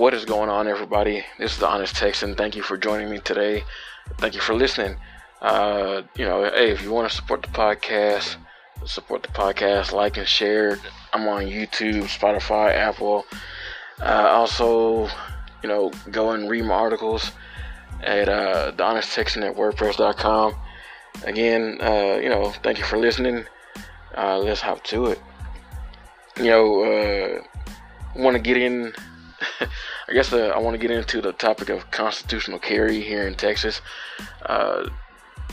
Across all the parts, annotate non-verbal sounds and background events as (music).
What is going on, everybody? This is the Honest Texan. Thank you for joining me today. Thank you for listening. Uh, you know, hey, if you want to support the podcast, support the podcast, like and share. I'm on YouTube, Spotify, Apple. Uh, also, you know, go and read my articles at uh, the Honest Texan at WordPress.com. Again, uh, you know, thank you for listening. Uh, let's hop to it. You know, uh, want to get in. (laughs) I guess uh, I want to get into the topic of constitutional carry here in Texas. Uh,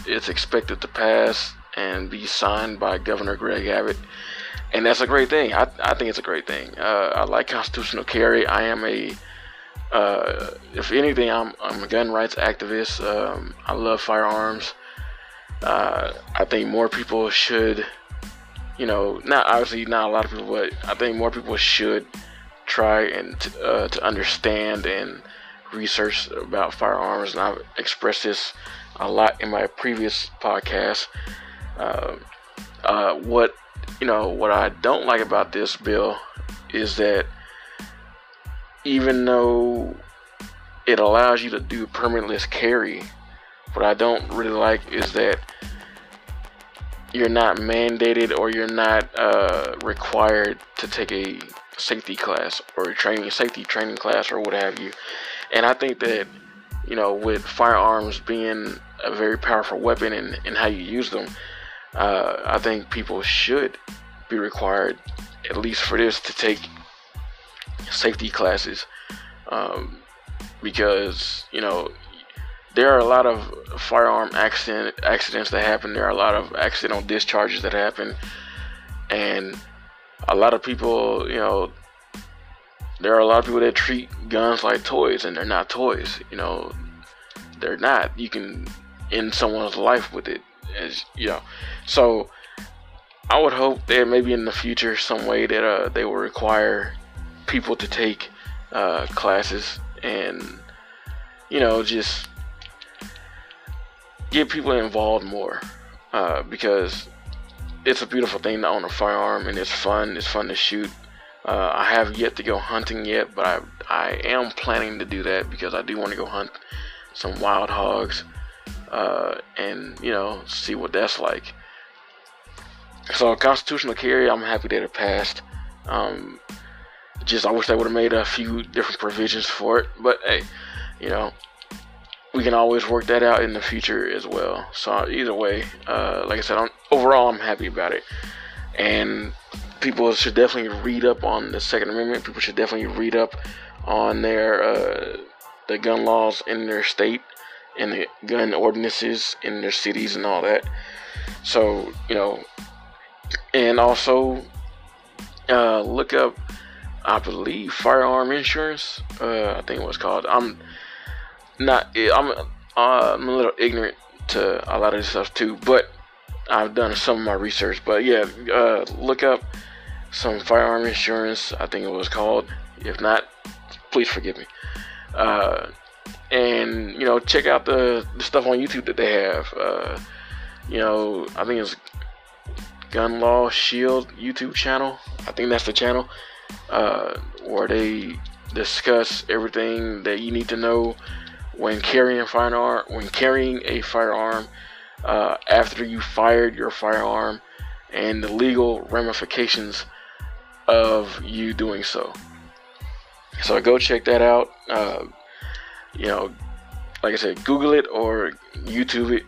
it's expected to pass and be signed by Governor Greg Abbott, and that's a great thing. I, I think it's a great thing. Uh, I like constitutional carry. I am a uh, if anything, I'm, I'm a gun rights activist. Um, I love firearms. Uh, I think more people should, you know, not obviously not a lot of people, but I think more people should try and t- uh, to understand and research about firearms. And I've expressed this a lot in my previous podcast. Uh, uh, what you know, what I don't like about this bill is that even though it allows you to do permitless carry, what I don't really like is that you're not mandated or you're not uh, required to take a safety class or training safety training class or what have you. And I think that you know with firearms being a very powerful weapon and, and how you use them, uh, I think people should be required at least for this to take safety classes um, because you know there are a lot of firearm accident accidents that happen. There are a lot of accidental discharges that happen, and a lot of people, you know, there are a lot of people that treat guns like toys, and they're not toys. You know, they're not. You can end someone's life with it, as you know. So, I would hope that maybe in the future, some way that uh, they will require people to take uh, classes and you know just get people involved more uh, because it's a beautiful thing to own a firearm and it's fun. It's fun to shoot. Uh, I have yet to go hunting yet, but I I am planning to do that because I do want to go hunt some wild hogs uh, and you know see what that's like. So constitutional carry, I'm happy that it passed. Um, just I wish they would have made a few different provisions for it, but hey, you know, we can always work that out in the future as well. So either way, uh, like I said, I'm, overall I'm happy about it, and people should definitely read up on the Second Amendment. People should definitely read up on their uh, the gun laws in their state and the gun ordinances in their cities and all that. So you know, and also uh, look up I believe firearm insurance. Uh, I think it was called. I'm not. I'm. I'm a little ignorant to a lot of this stuff too, but I've done some of my research. But yeah, uh, look up some firearm insurance. I think it was called. If not, please forgive me. Uh, and you know, check out the, the stuff on YouTube that they have. Uh, you know, I think it's Gun Law Shield YouTube channel. I think that's the channel uh, where they discuss everything that you need to know when carrying firearm when carrying a firearm uh, after you fired your firearm and the legal ramifications of you doing so. So go check that out. Uh, you know, like I said, Google it or YouTube it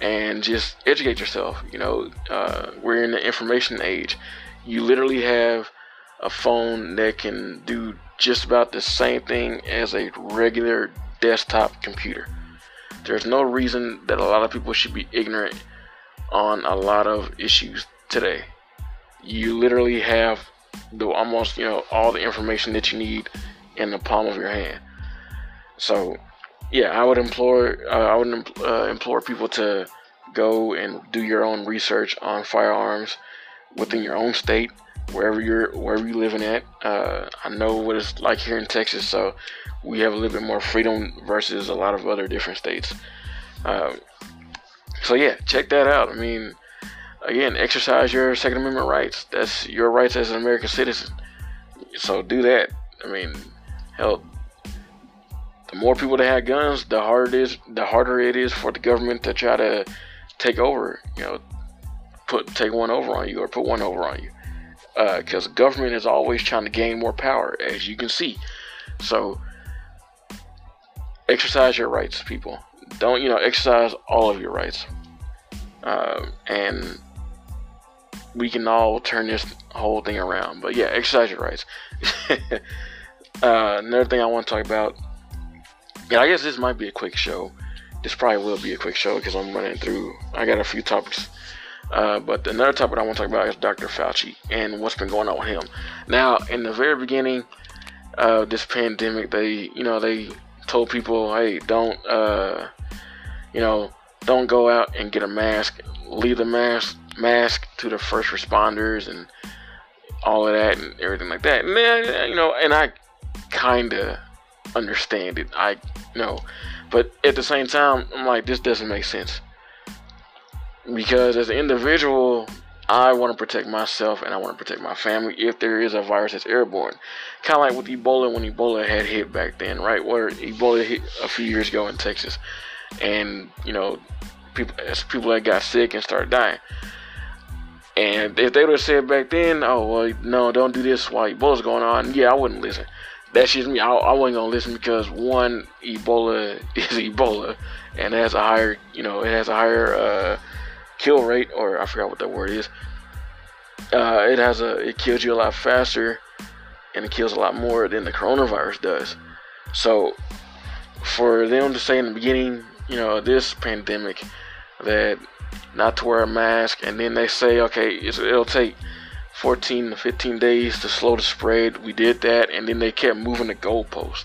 and just educate yourself. You know, uh, we're in the information age. You literally have a phone that can do just about the same thing as a regular desktop computer. There's no reason that a lot of people should be ignorant on a lot of issues today. You literally have the almost, you know, all the information that you need in the palm of your hand. So, yeah, I would implore uh, I would uh, implore people to go and do your own research on firearms within your own state wherever you're wherever you're living at. Uh, I know what it's like here in Texas, so we have a little bit more freedom versus a lot of other different states. Um, so yeah, check that out. I mean, again, exercise your Second Amendment rights. That's your rights as an American citizen. So do that. I mean, hell, the more people that have guns, the harder it is. The harder it is for the government to try to take over. You know, put take one over on you or put one over on you, because uh, government is always trying to gain more power, as you can see. So, exercise your rights, people. Don't you know? Exercise all of your rights, uh, and we can all turn this whole thing around. But yeah, exercise your rights. (laughs) uh, another thing I want to talk about yeah, I guess this might be a quick show. This probably will be a quick show because I'm running through. I got a few topics. Uh, but another topic I want to talk about is Dr. Fauci and what's been going on with him. Now, in the very beginning of this pandemic, they, you know, they told people, hey, don't, uh, you know, don't go out and get a mask. Leave the mask mask to the first responders and all of that and everything like that. And then, you know, and I kind of understand it. I know. But at the same time, I'm like, this doesn't make sense. Because as an individual, I want to protect myself and I want to protect my family if there is a virus that's airborne. Kind of like with Ebola when Ebola had hit back then, right? Where Ebola hit a few years ago in Texas. And, you know, people people that got sick and started dying. And if they would have said back then, oh, well, no, don't do this while Ebola's going on, yeah, I wouldn't listen that's just me. I, I wasn't gonna listen because one, Ebola (laughs) is Ebola, and it has a higher, you know, it has a higher uh, kill rate, or I forgot what that word is. Uh, it has a, it kills you a lot faster, and it kills a lot more than the coronavirus does. So, for them to say in the beginning, you know, this pandemic, that not to wear a mask, and then they say, okay, it'll take 14 to 15 days to slow the spread. We did that, and then they kept moving the goalpost.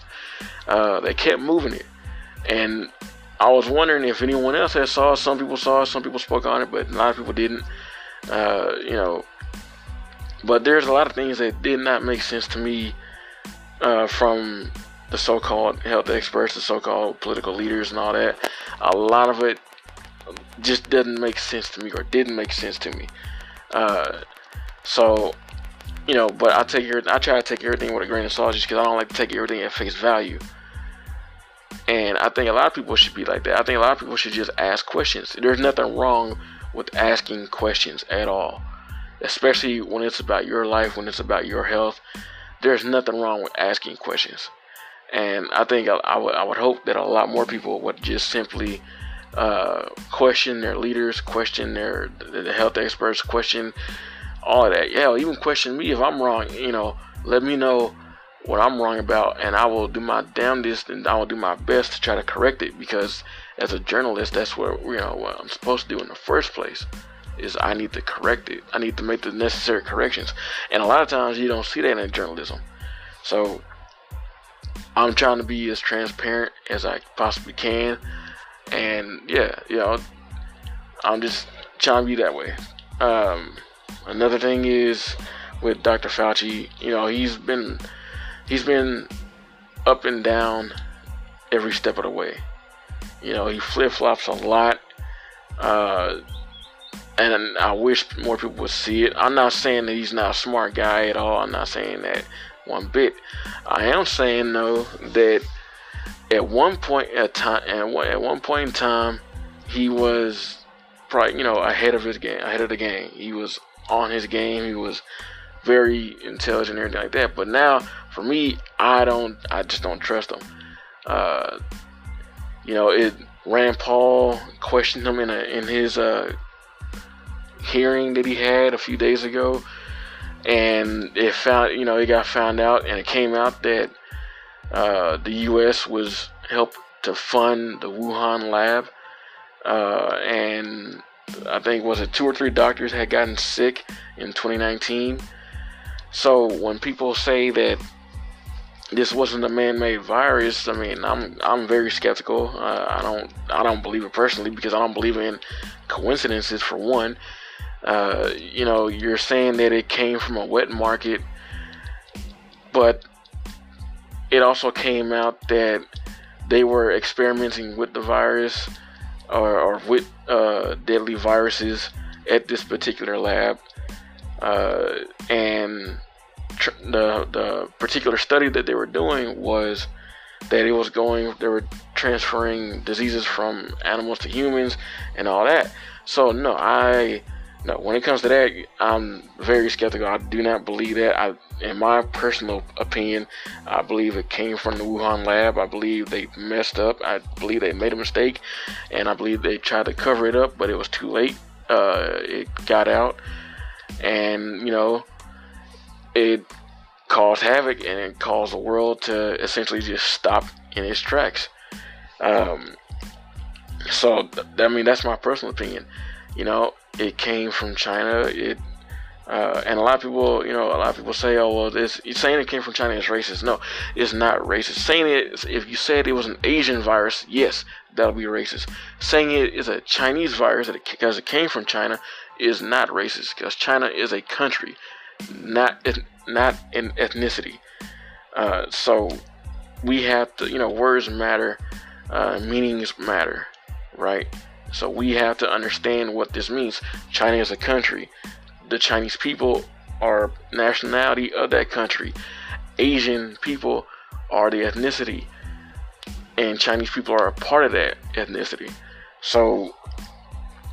Uh, they kept moving it, and I was wondering if anyone else had saw. It. Some people saw. It, some people spoke on it, but a lot of people didn't. Uh, you know, but there's a lot of things that did not make sense to me uh, from the so-called health experts, the so-called political leaders, and all that. A lot of it just doesn't make sense to me, or didn't make sense to me. Uh, so, you know, but I take your, I try to take everything with a grain of salt just because I don't like to take everything at face value. And I think a lot of people should be like that. I think a lot of people should just ask questions. There's nothing wrong with asking questions at all, especially when it's about your life, when it's about your health. There's nothing wrong with asking questions. And I think I, would, I would hope that a lot more people would just simply uh, question their leaders, question their the health experts, question all of that. Yeah, even question me if I'm wrong. You know, let me know what I'm wrong about, and I will do my damnedest and I will do my best to try to correct it. Because as a journalist, that's what you know what I'm supposed to do in the first place. Is I need to correct it. I need to make the necessary corrections, and a lot of times you don't see that in journalism. So I'm trying to be as transparent as I possibly can, and yeah, you know, I'm just trying to be that way. Um, Another thing is with Dr. Fauci, you know, he's been he's been up and down every step of the way. You know, he flip flops a lot. Uh, and I wish more people would see it. I'm not saying that he's not a smart guy at all. I'm not saying that one bit. I am saying though that at one point at time at one point in time he was probably you know ahead of his game ahead of the game. He was on his game. He was very intelligent and everything like that. But now, for me, I don't. I just don't trust him. Uh, you know, it. Rand Paul questioned him in a in his uh, hearing that he had a few days ago, and it found you know it got found out, and it came out that uh, the U.S. was helped to fund the Wuhan lab, uh, and I think was it two or three doctors had gotten sick in 2019. So when people say that this wasn't a man-made virus, I mean, I'm I'm very skeptical. Uh, I don't I don't believe it personally because I don't believe in coincidences for one. Uh, you know, you're saying that it came from a wet market, but it also came out that they were experimenting with the virus or, or with uh, deadly viruses at this particular lab. Uh, and the the particular study that they were doing was that it was going they were transferring diseases from animals to humans and all that. So no, I no when it comes to that, I'm very skeptical. I do not believe that. I in my personal opinion, I believe it came from the Wuhan lab. I believe they messed up. I believe they made a mistake, and I believe they tried to cover it up, but it was too late. Uh, it got out, and you know, it caused havoc and it caused the world to essentially just stop in its tracks. Um, so, I mean, that's my personal opinion. You know, it came from China. It uh, and a lot of people, you know, a lot of people say, "Oh, well, this saying it came from China is racist." No, it's not racist. Saying it, if you said it was an Asian virus, yes, that'll be racist. Saying it is a Chinese virus because it came from China is not racist because China is a country, not not in ethnicity. Uh, so we have to, you know, words matter, uh, meanings matter, right? So we have to understand what this means. China is a country. The Chinese people are nationality of that country. Asian people are the ethnicity, and Chinese people are a part of that ethnicity. So,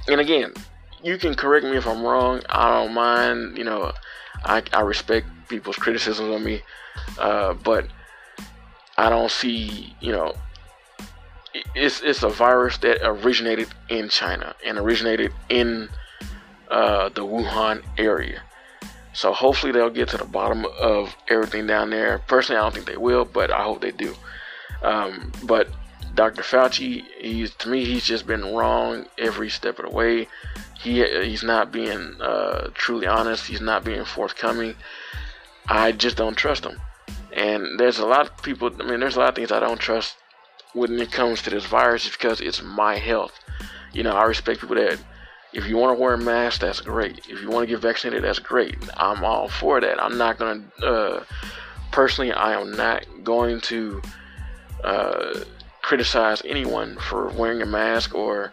and again, you can correct me if I'm wrong. I don't mind. You know, I, I respect people's criticisms of me, uh, but I don't see. You know, it's it's a virus that originated in China and originated in uh, the Wuhan area. So hopefully they'll get to the bottom of everything down there. Personally, I don't think they will, but I hope they do. Um, but Dr. Fauci, he's to me, he's just been wrong every step of the way. He he's not being uh, truly honest. He's not being forthcoming. I just don't trust him. And there's a lot of people. I mean, there's a lot of things I don't trust when it comes to this virus, because it's my health. You know, I respect people that if you want to wear a mask, that's great. If you want to get vaccinated, that's great. I'm all for that. I'm not gonna. Uh, personally, I am not going to. Uh, criticize anyone for wearing a mask or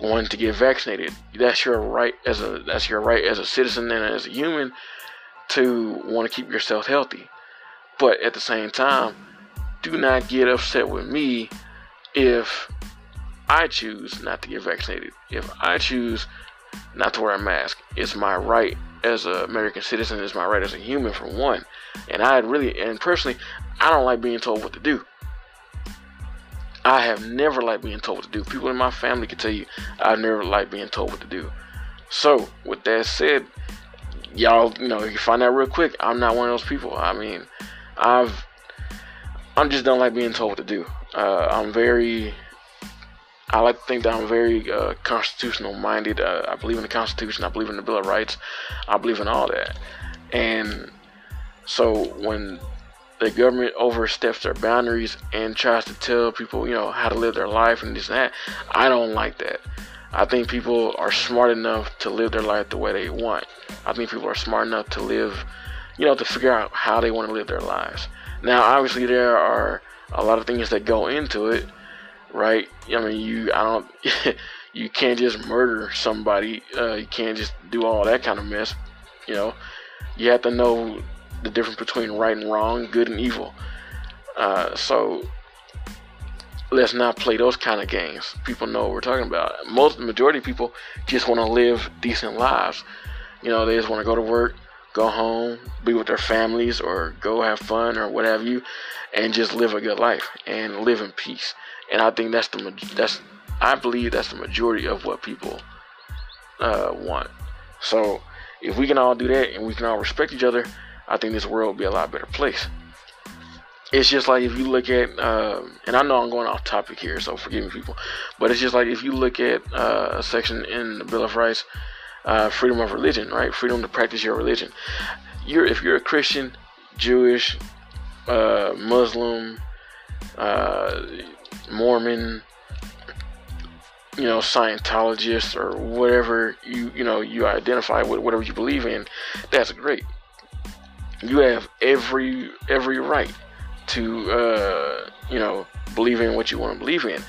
wanting to get vaccinated. That's your right as a that's your right as a citizen and as a human to want to keep yourself healthy. But at the same time, do not get upset with me if I choose not to get vaccinated. If I choose not to wear a mask, it's my right as an American citizen, it's my right as a human for one. And I really and personally I don't like being told what to do. I have never liked being told what to do. People in my family can tell you I've never liked being told what to do. So, with that said, y'all, you know, you find out real quick, I'm not one of those people. I mean, I've, I'm just don't like being told what to do. Uh, I'm very, I like to think that I'm very uh, constitutional minded. Uh, I believe in the Constitution. I believe in the Bill of Rights. I believe in all that. And so when the government oversteps their boundaries and tries to tell people, you know, how to live their life and this and that. I don't like that. I think people are smart enough to live their life the way they want. I think people are smart enough to live, you know, to figure out how they want to live their lives. Now, obviously, there are a lot of things that go into it, right? I mean, you, I don't, (laughs) you can't just murder somebody. Uh, you can't just do all that kind of mess. You know, you have to know the difference between right and wrong, good and evil. Uh, so let's not play those kind of games. People know what we're talking about. Most the majority of people just want to live decent lives. You know, they just want to go to work, go home, be with their families, or go have fun or what have you, and just live a good life and live in peace. And I think that's the that's I believe that's the majority of what people uh, want. So if we can all do that and we can all respect each other, I think this world would be a lot better place. It's just like if you look at, uh, and I know I'm going off topic here, so forgive me, people, but it's just like if you look at uh, a section in the Bill of Rights, uh, freedom of religion, right? Freedom to practice your religion. You're if you're a Christian, Jewish, uh, Muslim, uh, Mormon, you know, Scientologist or whatever you you know you identify with, whatever you believe in, that's great you have every every right to uh, you know believe in what you want to believe in.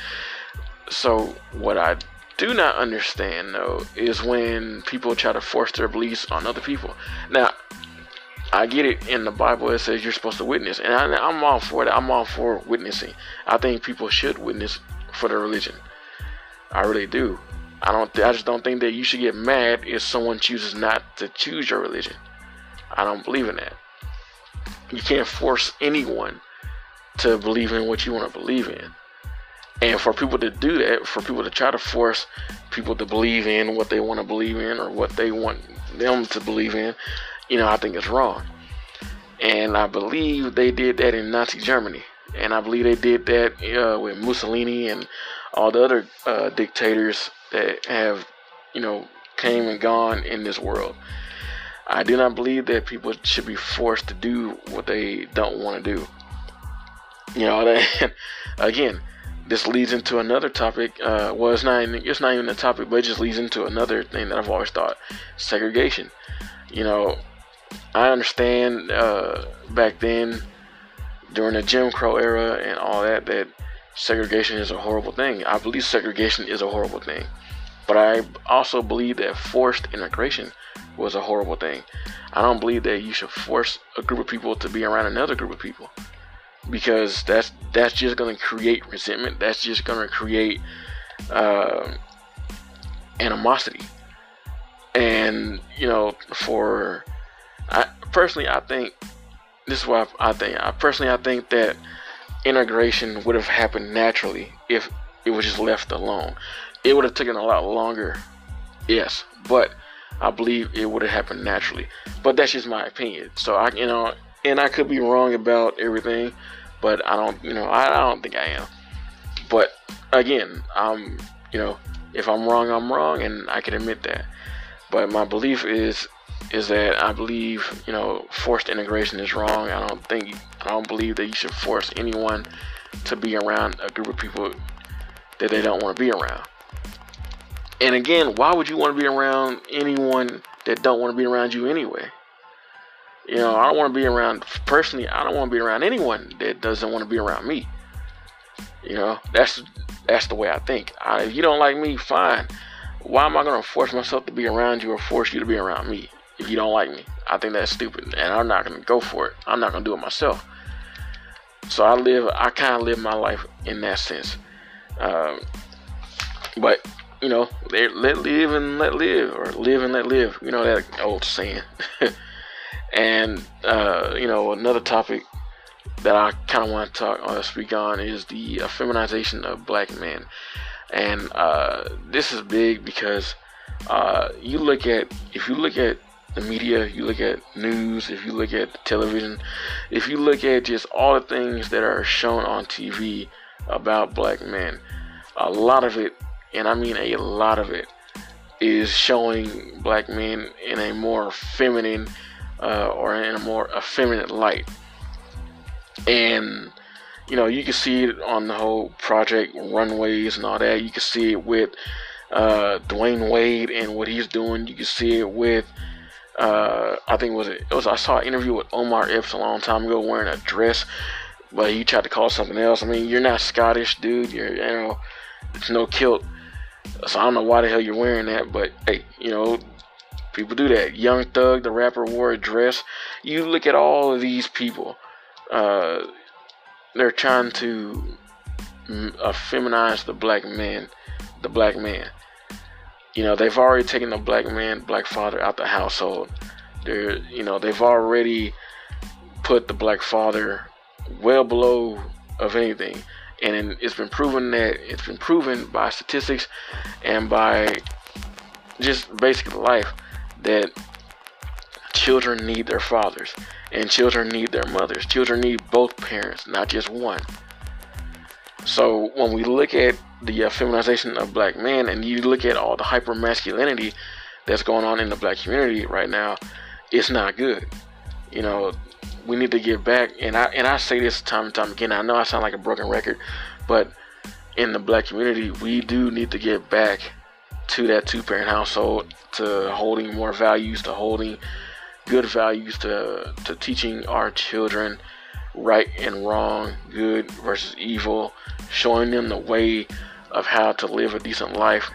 So what I do not understand though is when people try to force their beliefs on other people. Now, I get it in the Bible. It says you're supposed to witness, and I, am all for that. I'm all for witnessing. I think people should witness for their religion. I really do. I don't. I just don't think that you should get mad if someone chooses not to choose your religion. I don't believe in that. You can't force anyone to believe in what you want to believe in. And for people to do that, for people to try to force people to believe in what they want to believe in or what they want them to believe in, you know, I think it's wrong. And I believe they did that in Nazi Germany. And I believe they did that uh, with Mussolini and all the other uh, dictators that have, you know, came and gone in this world. I do not believe that people should be forced to do what they don't want to do. You know, (laughs) that, again, this leads into another topic. Uh, well, it's not even, it's not even a topic, but it just leads into another thing that I've always thought: segregation. You know, I understand uh, back then, during the Jim Crow era and all that, that segregation is a horrible thing. I believe segregation is a horrible thing, but I also believe that forced integration was a horrible thing. I don't believe that you should force a group of people to be around another group of people because that's that's just going to create resentment. That's just going to create uh, animosity. And you know, for I personally, I think this is what I think. I personally, I think that integration would have happened naturally if it was just left alone. It would have taken a lot longer, yes, but I believe it would have happened naturally. But that's just my opinion. So I, you know, and I could be wrong about everything, but I don't, you know, I, I don't think I am. But again, I'm, you know, if I'm wrong, I'm wrong, and I can admit that. But my belief is is that I believe, you know, forced integration is wrong. I don't think, I don't believe that you should force anyone to be around a group of people that they don't want to be around. And again, why would you want to be around anyone that don't want to be around you anyway? You know, I don't want to be around personally. I don't want to be around anyone that doesn't want to be around me. You know, that's that's the way I think. I, if you don't like me, fine. Why am I going to force myself to be around you or force you to be around me if you don't like me? I think that's stupid, and I'm not going to go for it. I'm not going to do it myself. So I live, I kind of live my life in that sense. Um, but you know, let, live and let live, or live and let live. You know that old saying. (laughs) And uh, you know, another topic that I kind of want to talk or uh, speak on is the feminization of black men. And uh, this is big because uh, you look at if you look at the media, you look at news, if you look at television, if you look at just all the things that are shown on TV about black men, a lot of it, and I mean a lot of it, is showing black men in a more feminine uh, or in a more effeminate light. And you know, you can see it on the whole project runways and all that. You can see it with uh, Dwyane Wade and what he's doing. You can see it with uh, I think it was it, it was I saw an interview with Omar Epps a long time ago wearing a dress, but he tried to call something else. I mean, you're not Scottish, dude. You're you know, it's no kilt. So I don't know why the hell you're wearing that, but hey, you know, People do that. Young Thug, the rapper, wore a dress. You look at all of these people. Uh, they're trying to uh, feminize the black man, the black man. You know, they've already taken the black man, black father out the household. They're, you know, they've already put the black father well below of anything. And it's been proven that it's been proven by statistics and by just basic life that children need their fathers and children need their mothers. Children need both parents, not just one. So when we look at the uh, feminization of black men and you look at all the hyper masculinity that's going on in the black community right now, it's not good. You know, we need to get back and I and I say this time and time again. I know I sound like a broken record, but in the black community, we do need to get back to that two parent household, to holding more values, to holding good values, to, to teaching our children right and wrong, good versus evil, showing them the way of how to live a decent life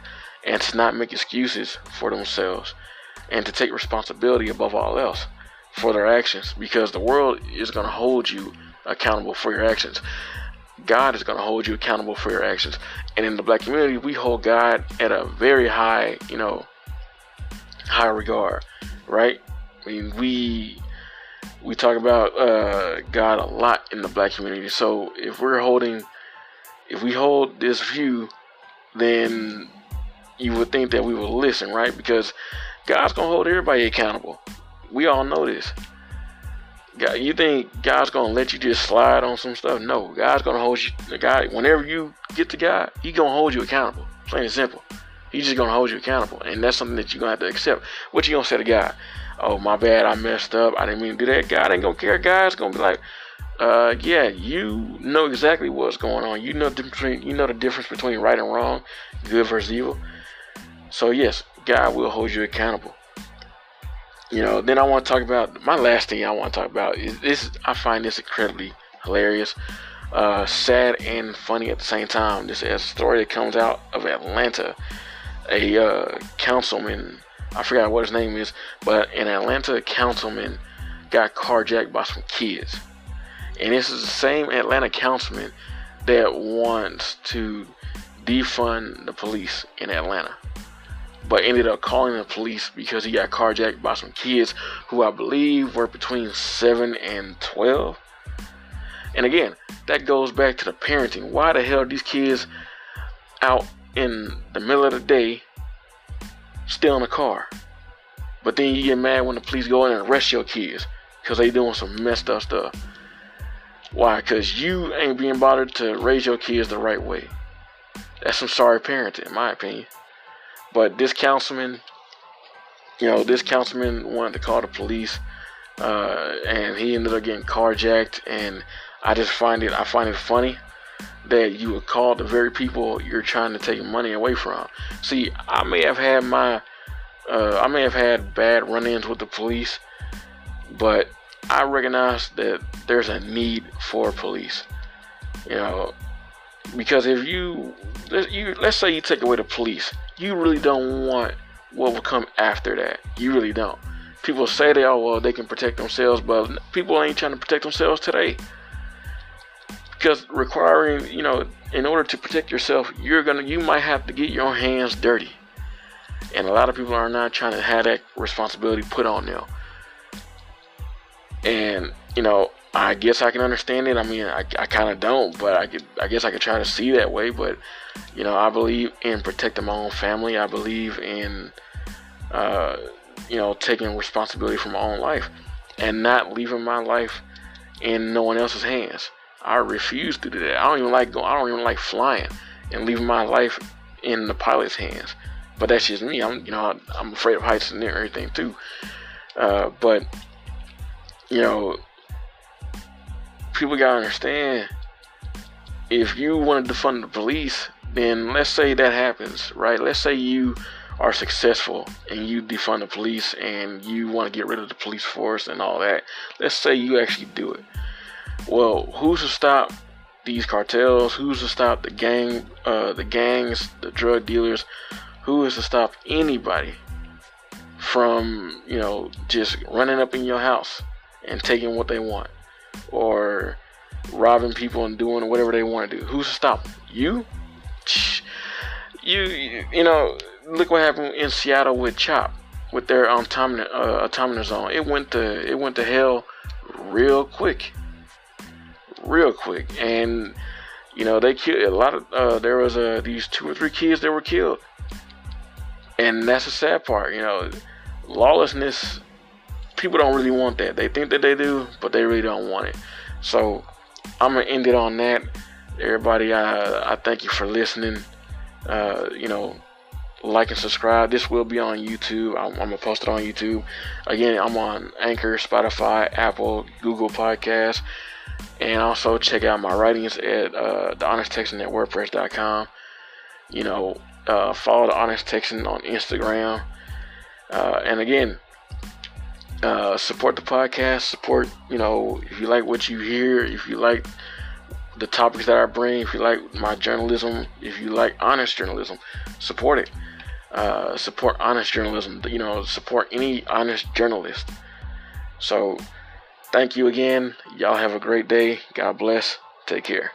and to not make excuses for themselves and to take responsibility above all else for their actions because the world is going to hold you accountable for your actions. God is going to hold you accountable for your actions. And in the black community, we hold God at a very high, you know, high regard, right? I mean, we we talk about uh, God a lot in the black community. So if we're holding, if we hold this view, then you would think that we would listen, right? Because God's gonna hold everybody accountable. We all know this. God, you think God's gonna let you just slide on some stuff? No, God's gonna hold you. God, whenever you get to God, He gonna hold you accountable. Plain and simple. He's just gonna hold you accountable, and that's something that you're gonna have to accept. What you gonna say to God? Oh, my bad, I messed up. I didn't mean to do that. God ain't gonna care. God's gonna be like, uh, yeah, you know exactly what's going on. You know between, you know the difference between right and wrong, good versus evil. So yes, God will hold you accountable. You know, then I want to talk about my last thing I want to talk about is this. I find this incredibly hilarious, uh, sad and funny at the same time. This is a story that comes out of Atlanta. A uh, councilman, I forgot what his name is, but an Atlanta councilman got carjacked by some kids. And this is the same Atlanta councilman that wants to defund the police in Atlanta but ended up calling the police because he got carjacked by some kids who I believe were between 7 and 12. And again, that goes back to the parenting. Why the hell these kids out in the middle of the day still in a car? But then you get mad when the police go in and arrest your kids because they doing some messed up stuff. Why? Because you ain't being bothered to raise your kids the right way. That's some sorry parenting, in my opinion. But this councilman, you know, this councilman wanted to call the police, uh, and he ended up getting carjacked. And I just find it, I find it funny that you would call the very people you're trying to take money away from. See, I may have had my, uh, I may have had bad run-ins with the police, but I recognize that there's a need for police. You know, because if you, you let's say you take away the police you really don't want what will come after that. You really don't. People say they, oh, well, they can protect themselves, but people ain't trying to protect themselves today. Because requiring, you know, in order to protect yourself, you're gonna, you might have to get your hands dirty. And a lot of people are not trying to have that responsibility put on them. And, you know, I guess I can understand it. I mean, I, I kind of don't, but I could, I guess I could try to see that way. But you know, I believe in protecting my own family. I believe in, uh, you know, taking responsibility for my own life and not leaving my life in no one else's hands. I refuse to do that. I don't even like going. I don't even like flying and leaving my life in the pilot's hands. But that's just me. I'm, you know, I'm afraid of heights and everything too. Uh, but you know, people gotta understand if you want to defund the police, then let's say that happens, right? Let's say you are successful and you defund the police and you want to get rid of the police force and all that. Let's say you actually do it. Well, who's to stop these cartels? Who's to stop the gang, uh, the gangs, the drug dealers? Who is to stop anybody from, you know, just running up in your house and taking what they want? Or robbing people and doing whatever they want to do. Who's to stop? You? You, you know, look what happened in Seattle with Chop, with their uh, autonomous zone. It went to it went to hell real quick, real quick, and you know they killed a lot of. Uh, there was uh, these two or three kids that were killed, and that's the sad part. You know, lawlessness people don't really want that. They think that they do, but they really don't want it. So I'm gonna end it on that. Everybody, I I thank you for listening. Uh, you know, like and subscribe. This will be on YouTube. I'm, I'm, gonna post it on YouTube. Again, I'm on Anchor, Spotify, Apple, Google Podcasts, and also check out my writings at uh, the Honest Texan at WordPress.com. You know, uh, follow the Honest Texan on Instagram. Uh, and again, uh, support the podcast. Support, you know, if you like what you hear, if you like the topics that I bring, if you like my journalism, if you like honest journalism, support it. Uh, support honest journalism. You know, support any honest journalist. So, thank you again. Y'all have a great day. God bless. Take care.